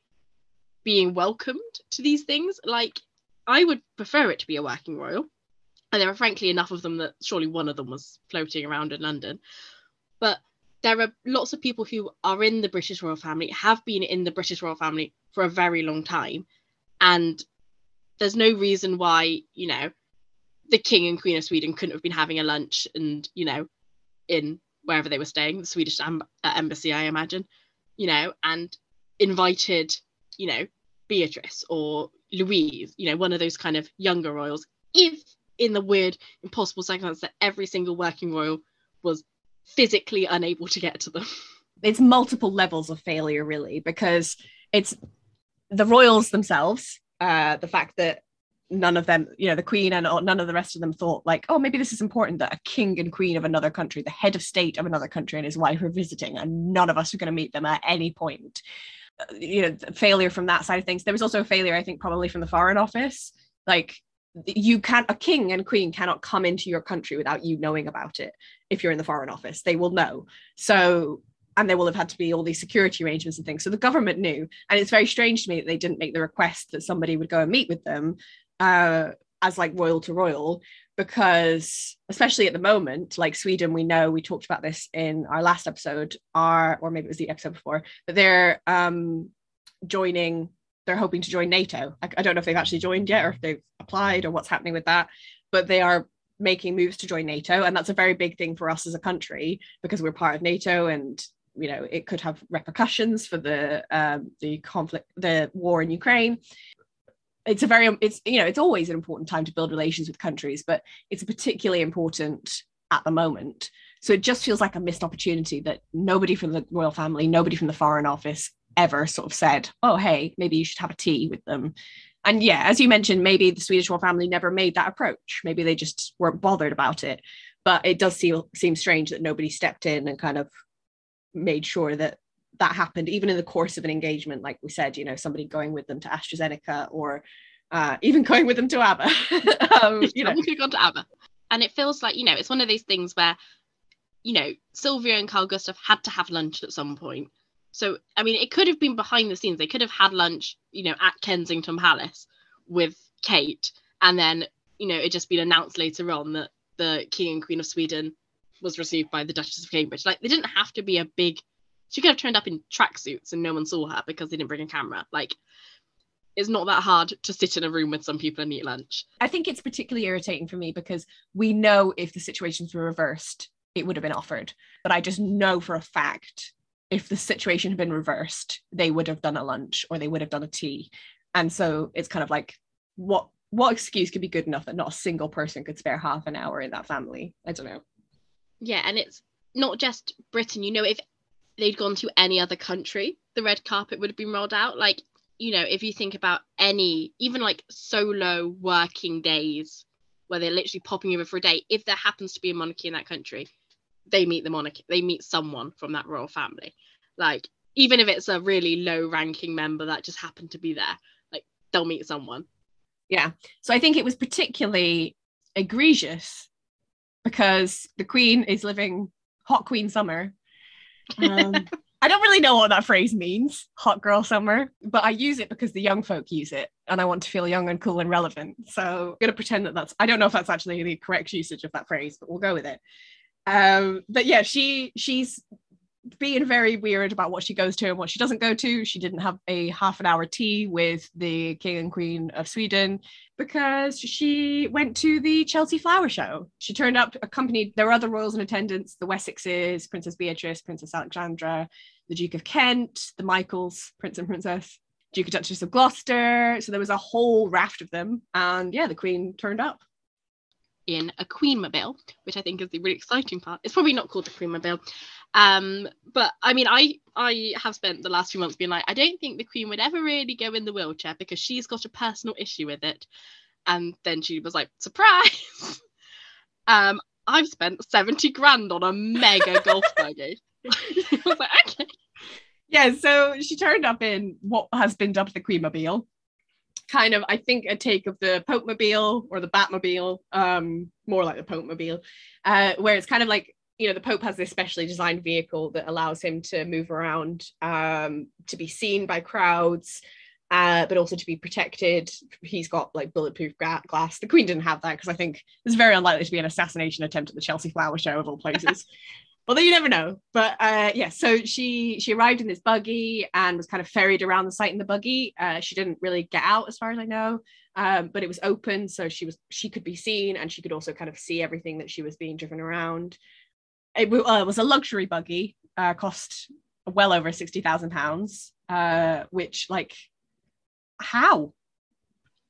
being welcomed to these things. Like, I would prefer it to be a working royal. And there are frankly enough of them that surely one of them was floating around in London. But there are lots of people who are in the British royal family, have been in the British royal family for a very long time. And there's no reason why, you know, the King and Queen of Sweden couldn't have been having a lunch and, you know, in wherever they were staying, the Swedish amb- uh, embassy, I imagine, you know, and invited, you know, Beatrice or Louise, you know, one of those kind of younger royals, if in the weird, impossible circumstance that every single working royal was physically unable to get to them. it's multiple levels of failure really because it's the royals themselves uh the fact that none of them you know the queen and none of the rest of them thought like oh maybe this is important that a king and queen of another country the head of state of another country and his wife are visiting and none of us are going to meet them at any point you know failure from that side of things. There was also a failure i think probably from the foreign office. Like you can't a king and queen cannot come into your country without you knowing about it if you're in the foreign office. They will know. So and there will have had to be all these security arrangements and things. So the government knew. And it's very strange to me that they didn't make the request that somebody would go and meet with them uh, as like royal to royal because especially at the moment like sweden we know we talked about this in our last episode are or maybe it was the episode before but they're um joining they're hoping to join nato. I, I don't know if they've actually joined yet or if they've applied or what's happening with that but they are making moves to join nato and that's a very big thing for us as a country because we're part of nato and you know it could have repercussions for the um, the conflict the war in ukraine it's a very it's you know it's always an important time to build relations with countries but it's particularly important at the moment. So it just feels like a missed opportunity that nobody from the royal family nobody from the foreign office ever sort of said oh hey maybe you should have a tea with them. And yeah as you mentioned maybe the swedish royal family never made that approach. Maybe they just weren't bothered about it. But it does seem seem strange that nobody stepped in and kind of made sure that that happened even in the course of an engagement like we said you know somebody going with them to AstraZeneca or uh, even going with them to ABBA um, you know have gone to ABBA. And it feels like, you know, it's one of those things where, you know, Sylvia and Carl Gustav had to have lunch at some point. So, I mean, it could have been behind the scenes. They could have had lunch, you know, at Kensington Palace with Kate. And then, you know, it just been announced later on that the King and Queen of Sweden was received by the Duchess of Cambridge. Like, they didn't have to be a big. She could have turned up in tracksuits and no one saw her because they didn't bring a camera. Like, it's not that hard to sit in a room with some people and eat lunch. I think it's particularly irritating for me because we know if the situations were reversed, it would have been offered. But I just know for a fact if the situation had been reversed, they would have done a lunch or they would have done a tea. And so it's kind of like, what what excuse could be good enough that not a single person could spare half an hour in that family? I don't know. Yeah, and it's not just Britain. You know, if they'd gone to any other country, the red carpet would have been rolled out. Like, you know, if you think about any, even like solo working days where they're literally popping over for a day, if there happens to be a monarchy in that country, they meet the monarchy, they meet someone from that royal family. Like, even if it's a really low ranking member that just happened to be there, like, they'll meet someone. Yeah. So I think it was particularly egregious because the Queen is living hot Queen summer. Um, I don't really know what that phrase means, hot girl summer, but I use it because the young folk use it and I want to feel young and cool and relevant. So I'm going to pretend that that's, I don't know if that's actually the correct usage of that phrase, but we'll go with it. Um, but yeah, she she's being very weird about what she goes to and what she doesn't go to. She didn't have a half an hour tea with the king and queen of Sweden because she went to the Chelsea Flower Show. She turned up accompanied, there were other royals in attendance, the Wessexes, Princess Beatrice, Princess Alexandra, the Duke of Kent, the Michaels, Prince and Princess, Duke and Duchess of Gloucester. So there was a whole raft of them. And yeah, the Queen turned up. in a Queen Mobile, which I think is the really exciting part. It's probably not called the Queen Mobile. Um, but I mean, I I have spent the last few months being like, I don't think the Queen would ever really go in the wheelchair because she's got a personal issue with it. And then she was like, surprise. um, I've spent 70 grand on a mega golf buggy. I was like, okay. Yeah, so she turned up in what has been dubbed the Queen Mobile. Kind of, I think, a take of the Pope Mobile or the Batmobile, um, more like the Pope Mobile, uh, where it's kind of like you know the Pope has this specially designed vehicle that allows him to move around, um, to be seen by crowds, uh, but also to be protected. He's got like bulletproof glass. The Queen didn't have that because I think it's very unlikely to be an assassination attempt at the Chelsea Flower Show of all places. Although you never know. But uh, yeah, so she she arrived in this buggy and was kind of ferried around the site in the buggy. Uh, she didn't really get out, as far as I know, um, but it was open, so she was she could be seen and she could also kind of see everything that she was being driven around. It, w- uh, it was a luxury buggy, uh, cost well over sixty thousand pounds, uh, which like how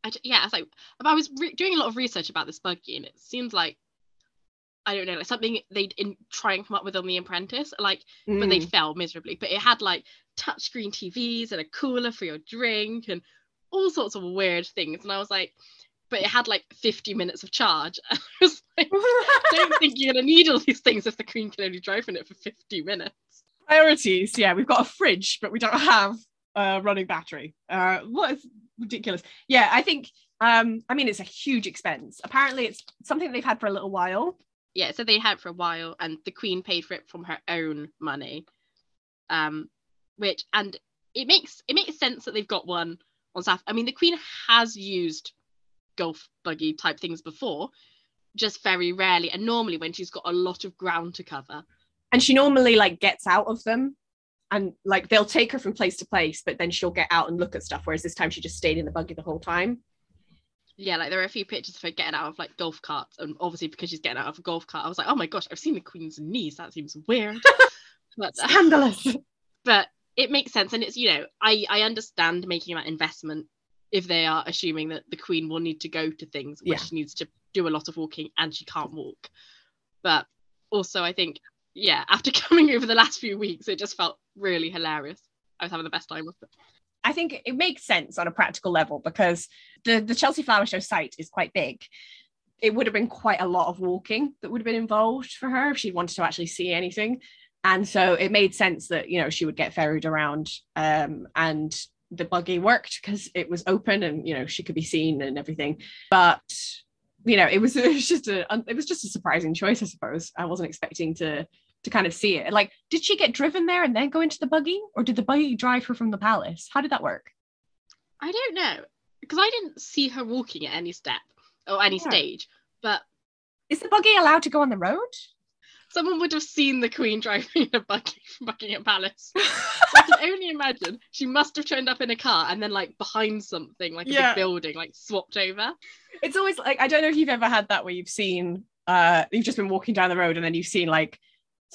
I yeah, I was like, I was re- doing a lot of research about this buggy, and it seems like I don't know, like something they'd in, try and come up with on The Apprentice, like, but they Mm. fell miserably. But it had like touchscreen TVs and a cooler for your drink and all sorts of weird things. And I was like, but it had like 50 minutes of charge. I was like, I don't think you're gonna need all these things if the Queen can only drive in it for 50 minutes. priorities yeah we've got a fridge but we don't have a running battery uh what is ridiculous yeah i think um i mean it's a huge expense apparently it's something they've had for a little while yeah, so they had it for a while, and the Queen paid for it from her own money. Um, which and it makes it makes sense that they've got one on staff. I mean, the Queen has used golf buggy type things before, just very rarely, and normally when she's got a lot of ground to cover. and she normally like gets out of them and like they'll take her from place to place but then she'll get out and look at stuff whereas this time she just stayed in the buggy the whole time Yeah, like there are a few pictures of her getting out of like golf carts, and obviously because she's getting out of a golf cart, I was like, oh my gosh, I've seen the Queen's knees. That seems weird. but uh, scandalous but it makes sense and it's you know i i understand making that investment if they are assuming that the queen will need to go to things where Yeah. she needs to do a lot of walking and she can't walk but also i think yeah after coming over the last few weeks it just felt really hilarious i was having the best time with it I think it makes sense on a practical level because the, the Chelsea Flower Show site is quite big. It would have been quite a lot of walking that would have been involved for her if she wanted to actually see anything. and so it made sense that you know she would get ferried around um, and the buggy worked because it was open and you know she could be seen and everything. But you know it was, it was just a it was just a surprising choice i suppose. I wasn't expecting to to kind of see it. Like did she get driven there and then go into the buggy or did the buggy drive her from the palace? How did that work? I don't know because I didn't see her walking at any step or any Yeah. stage, but is the buggy allowed to go on the road someone would have seen the Queen driving in a buggy from Buckingham Palace. So I can only imagine she must have turned up in a car and then like behind something like a Yeah. big building, like swapped over. it's always like I don't know if you've ever had that where you've seen uh you've just been walking down the road and then you've seen like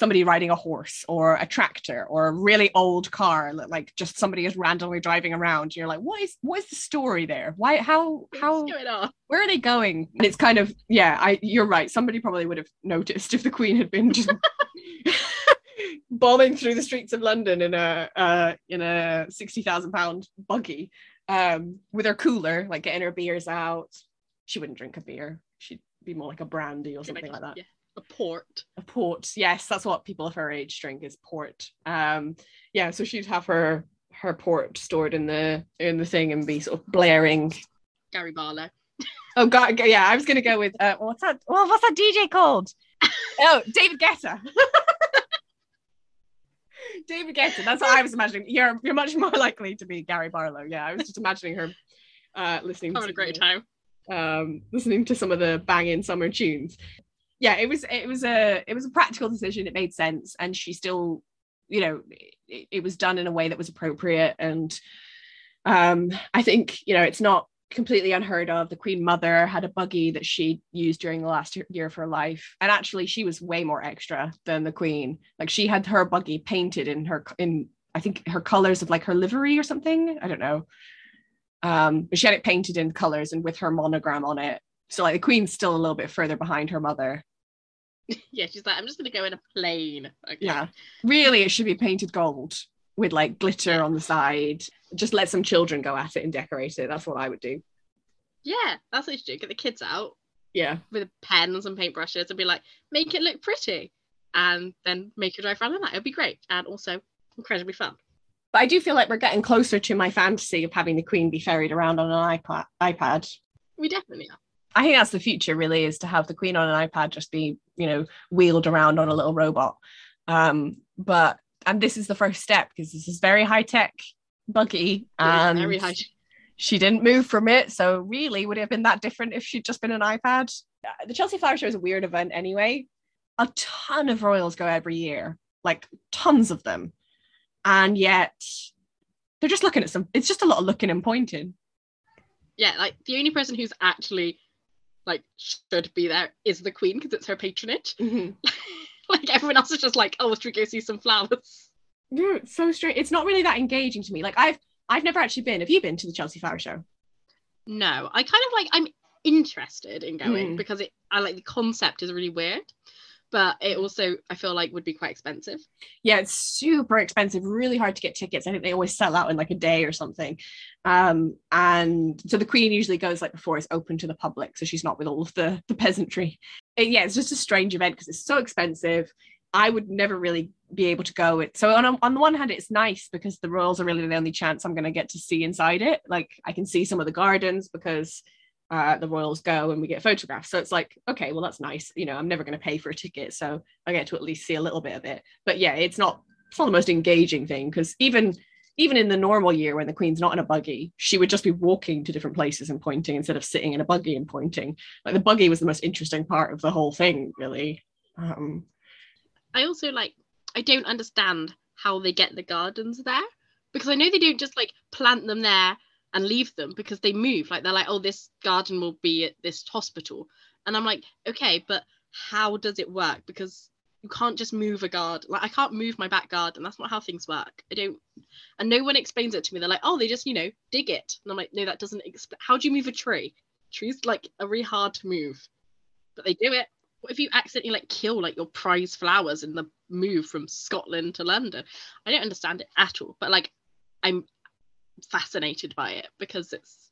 somebody riding a horse or a tractor or a really old car like just somebody is randomly driving around. You're like what is what is the story there? Why how how What's going on? where are they going? And it's kind of yeah I you're right. Somebody probably would have noticed if the queen had been just bombing through the streets of London in a uh in a 60,000 pound buggy um with her cooler like getting her beers out. She wouldn't drink a beer. She'd be more like a brandy or something like that. Yeah, a port. a port. Yes that's what people of her age drink is port. Um yeah so she'd have her her port stored in the in the thing and be sort of blaring. Gary Barlow. oh god yeah i was gonna go with uh what's that well what's that dj called? Oh david guetta. David guetta that's what i was imagining. You're you're much more likely to be gary barlow. Yeah i was just imagining her uh listening Having to a great time. um listening to some of the banging summer tunes yeah it was it was a it was a practical decision. It made sense. And she still you know it, it was done in a way that was appropriate. And um i think you know it's not completely unheard of. The queen mother had a buggy that she used during the last year- of her life. And actually she was way more extra than the queen. Like she had her buggy painted in her in i think her colors of like her livery or something. I don't know. Um but she had it painted in colors and with her monogram on it. So like the queen's still a little bit further behind her mother Yeah, she's like, I'm just gonna go in a plane. Okay. yeah really it should be painted gold with like glitter on the side just let some children go at it and decorate it that's what i would do Yeah, that's what you should do. Get the kids out yeah with pens and paintbrushes and be like, make it look pretty. And then make your drive around in that. It'd be great. And also incredibly fun. but i do feel like we're getting closer to my fantasy of having the queen be ferried around on an ipad ipad We definitely are. I think that's the future really is to have the queen on an iPad just be, you know, wheeled around on a little robot. Um, but and this is the first step because this is very high tech buggy and very high. she didn't move from it. So really would it have been that different if she'd just been an iPad? Uh, The Chelsea Flower Show is a weird event anyway. A ton of royals go every year, like tons of them. And yet they're just looking at some, it's just a lot of looking and pointing. Yeah, like the only person who's actually like should be there is the queen because it's her patronage. like everyone else is just like, oh, should we go see some flowers? Yeah, it's so strange. It's not really that engaging to me. Like I've I've never actually been. Have you been to the Chelsea Flower Show? No, I kind of like I'm interested in going Mm. because it I like the concept is really weird, but it also I feel like would be quite expensive. Yeah, it's super expensive, really hard to get tickets. I think they always sell out in like a day or something. Um, and so the Queen usually goes like before it's open to the public, so she's not with all of the the peasantry. Yeah, it's just a strange event because it's so expensive. I would never really be able to go. It so on on the one hand, it's nice because the royals are really the only chance I'm going to get to see inside it. Like I can see some of the gardens because uh, the royals go and we get photographs. So it's like, okay, well that's nice. You know, I'm never going to pay for a ticket, so I get to at least see a little bit of it. But yeah, it's not it's not the most engaging thing because even even in the normal year when the queen's not in a buggy, she would just be walking to different places and pointing instead of sitting in a buggy and pointing. Like the buggy was the most interesting part of the whole thing, really. Um, I also like I don't understand how they get the gardens there because I know they don't just like plant them there and leave them because they move. Like they're like, oh, this garden will be at this hospital, and I'm like, okay, but how does it work? Because you can't just move a garden. Like I can't move my back garden. That's not how things work. I don't, and no one explains it to me. They're like, oh, they just you know dig it, and I'm like, no, that doesn't explain. How do you move a tree? Trees like are really hard to move, but they do it. What if you accidentally like kill like your prize flowers in the move from Scotland to London? I don't understand it at all, but like I'm fascinated by it because it's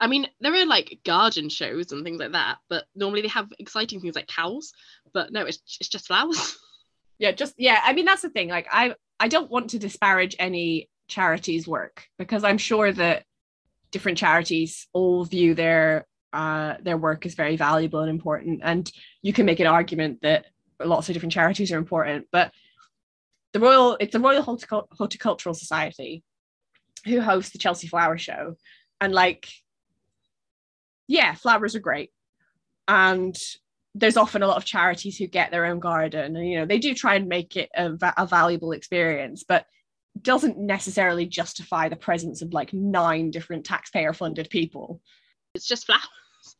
I mean, there are like garden shows and things like that, but normally they have exciting things like cows, but no, it's it's just flowers. yeah just yeah i mean that's the thing like i i don't want to disparage any charities work because i'm sure that different charities all view their uh their work as very valuable and important and you can make an argument that lots of different charities are important but the royal it's the royal Horticul- horticultural society who hosts the chelsea flower show and like yeah flowers are great and there's often a lot of charities who get their own garden and you know they do try and make it a, a valuable experience but doesn't necessarily justify the presence of like nine different taxpayer funded people It's just flowers.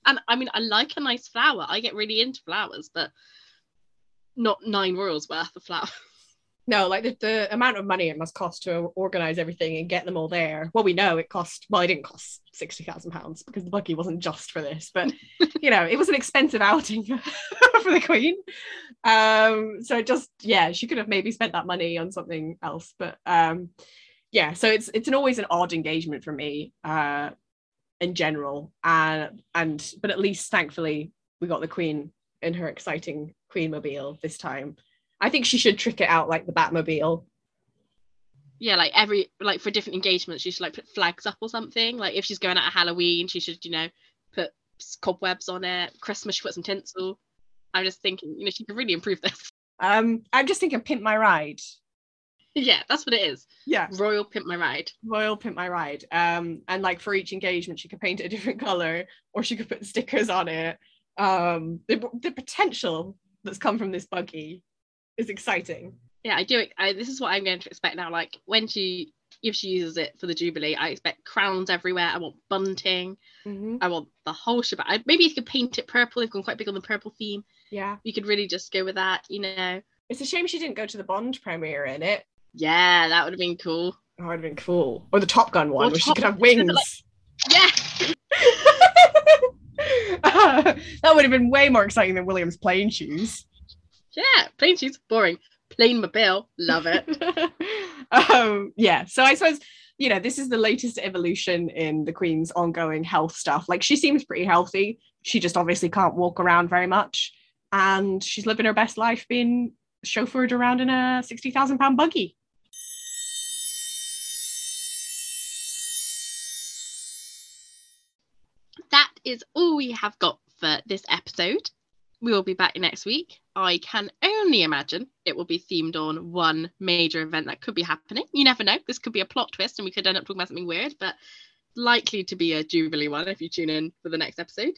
And I mean, I like a nice flower. I get really into flowers, but not nine royals worth of flowers. No like the, the amount of money it must cost to organize everything and get them all there. Well we know it cost well it didn't cost 60,000 pounds because the buggy wasn't just for this but you know it was an expensive outing for the queen. Um so just yeah she could have maybe spent that money on something else but um yeah so it's it's an always an odd engagement for me uh in general. And and but at least thankfully we got the queen in her exciting queen mobile this time i think she should trick it out like the batmobile Yeah, like every like for different engagements, she should like put flags up or something. Like if she's going out at Halloween, she should, you know, put cobwebs on it. Christmas, she put some tinsel. I'm just thinking, you know, she could really improve this. um i'm just thinking pimp my ride yeah, that's what it is. yeah Royal Pimp My Ride. royal pimp my ride um and like for each engagement she could paint it a different color or she could put stickers on it um the, the potential that's come from this buggy is exciting Yeah, I do. I, this is what I'm going to expect now. Like when she, if she uses it for the Jubilee, I expect crowns everywhere. I want bunting. Mm-hmm. I want the whole shebang. I, maybe you could paint it purple. They've gone quite big on the purple theme. yeah You could really just go with that, you know. it's a shame she didn't go to the bond premiere in it Yeah, that would have been cool. oh it'd have been cool or the top gun one Or where she could have wings like- Yeah, uh, that would have been way more exciting than william's plane shoes yeah. Plain shoes, boring. Plain mobile, love it. um yeah so i suppose you know this is the latest evolution in the queen's ongoing health stuff like she seems pretty healthy she just obviously can't walk around very much and she's living her best life being chauffeured around in a 60,000 pound buggy that is all we have got for this episode. We will be back next week. I can only imagine it will be themed on one major event that could be happening. You never know. This could be a plot twist and we could end up talking about something weird, but likely to be a Jubilee one if you tune in for the next episode.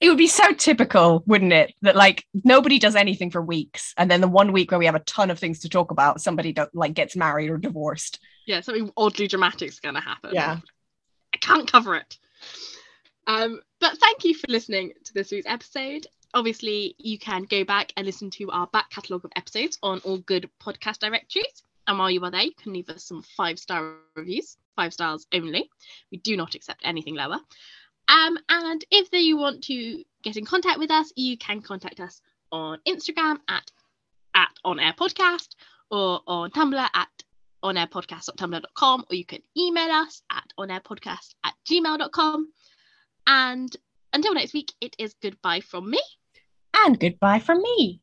it would be so typical wouldn't it that like nobody does anything for weeks and then the one week where we have a ton of things to talk about somebody don't like gets married or divorced Yeah, something oddly dramatic is going to happen. Yeah. I can't cover it. Um, but thank you for listening to this week's episode. Obviously, you can go back and listen to our back catalogue of episodes on all good podcast directories. And while you are there, you can leave us some five star reviews, five stars only. We do not accept anything lower. Um, and if you want to get in contact with us, you can contact us on Instagram at at On Heir podcast or on Tumblr at onheirpodcast.tumblr.com or you can email us at onheirpodcast at gmail.com. And until next week, it is goodbye from me. And goodbye from me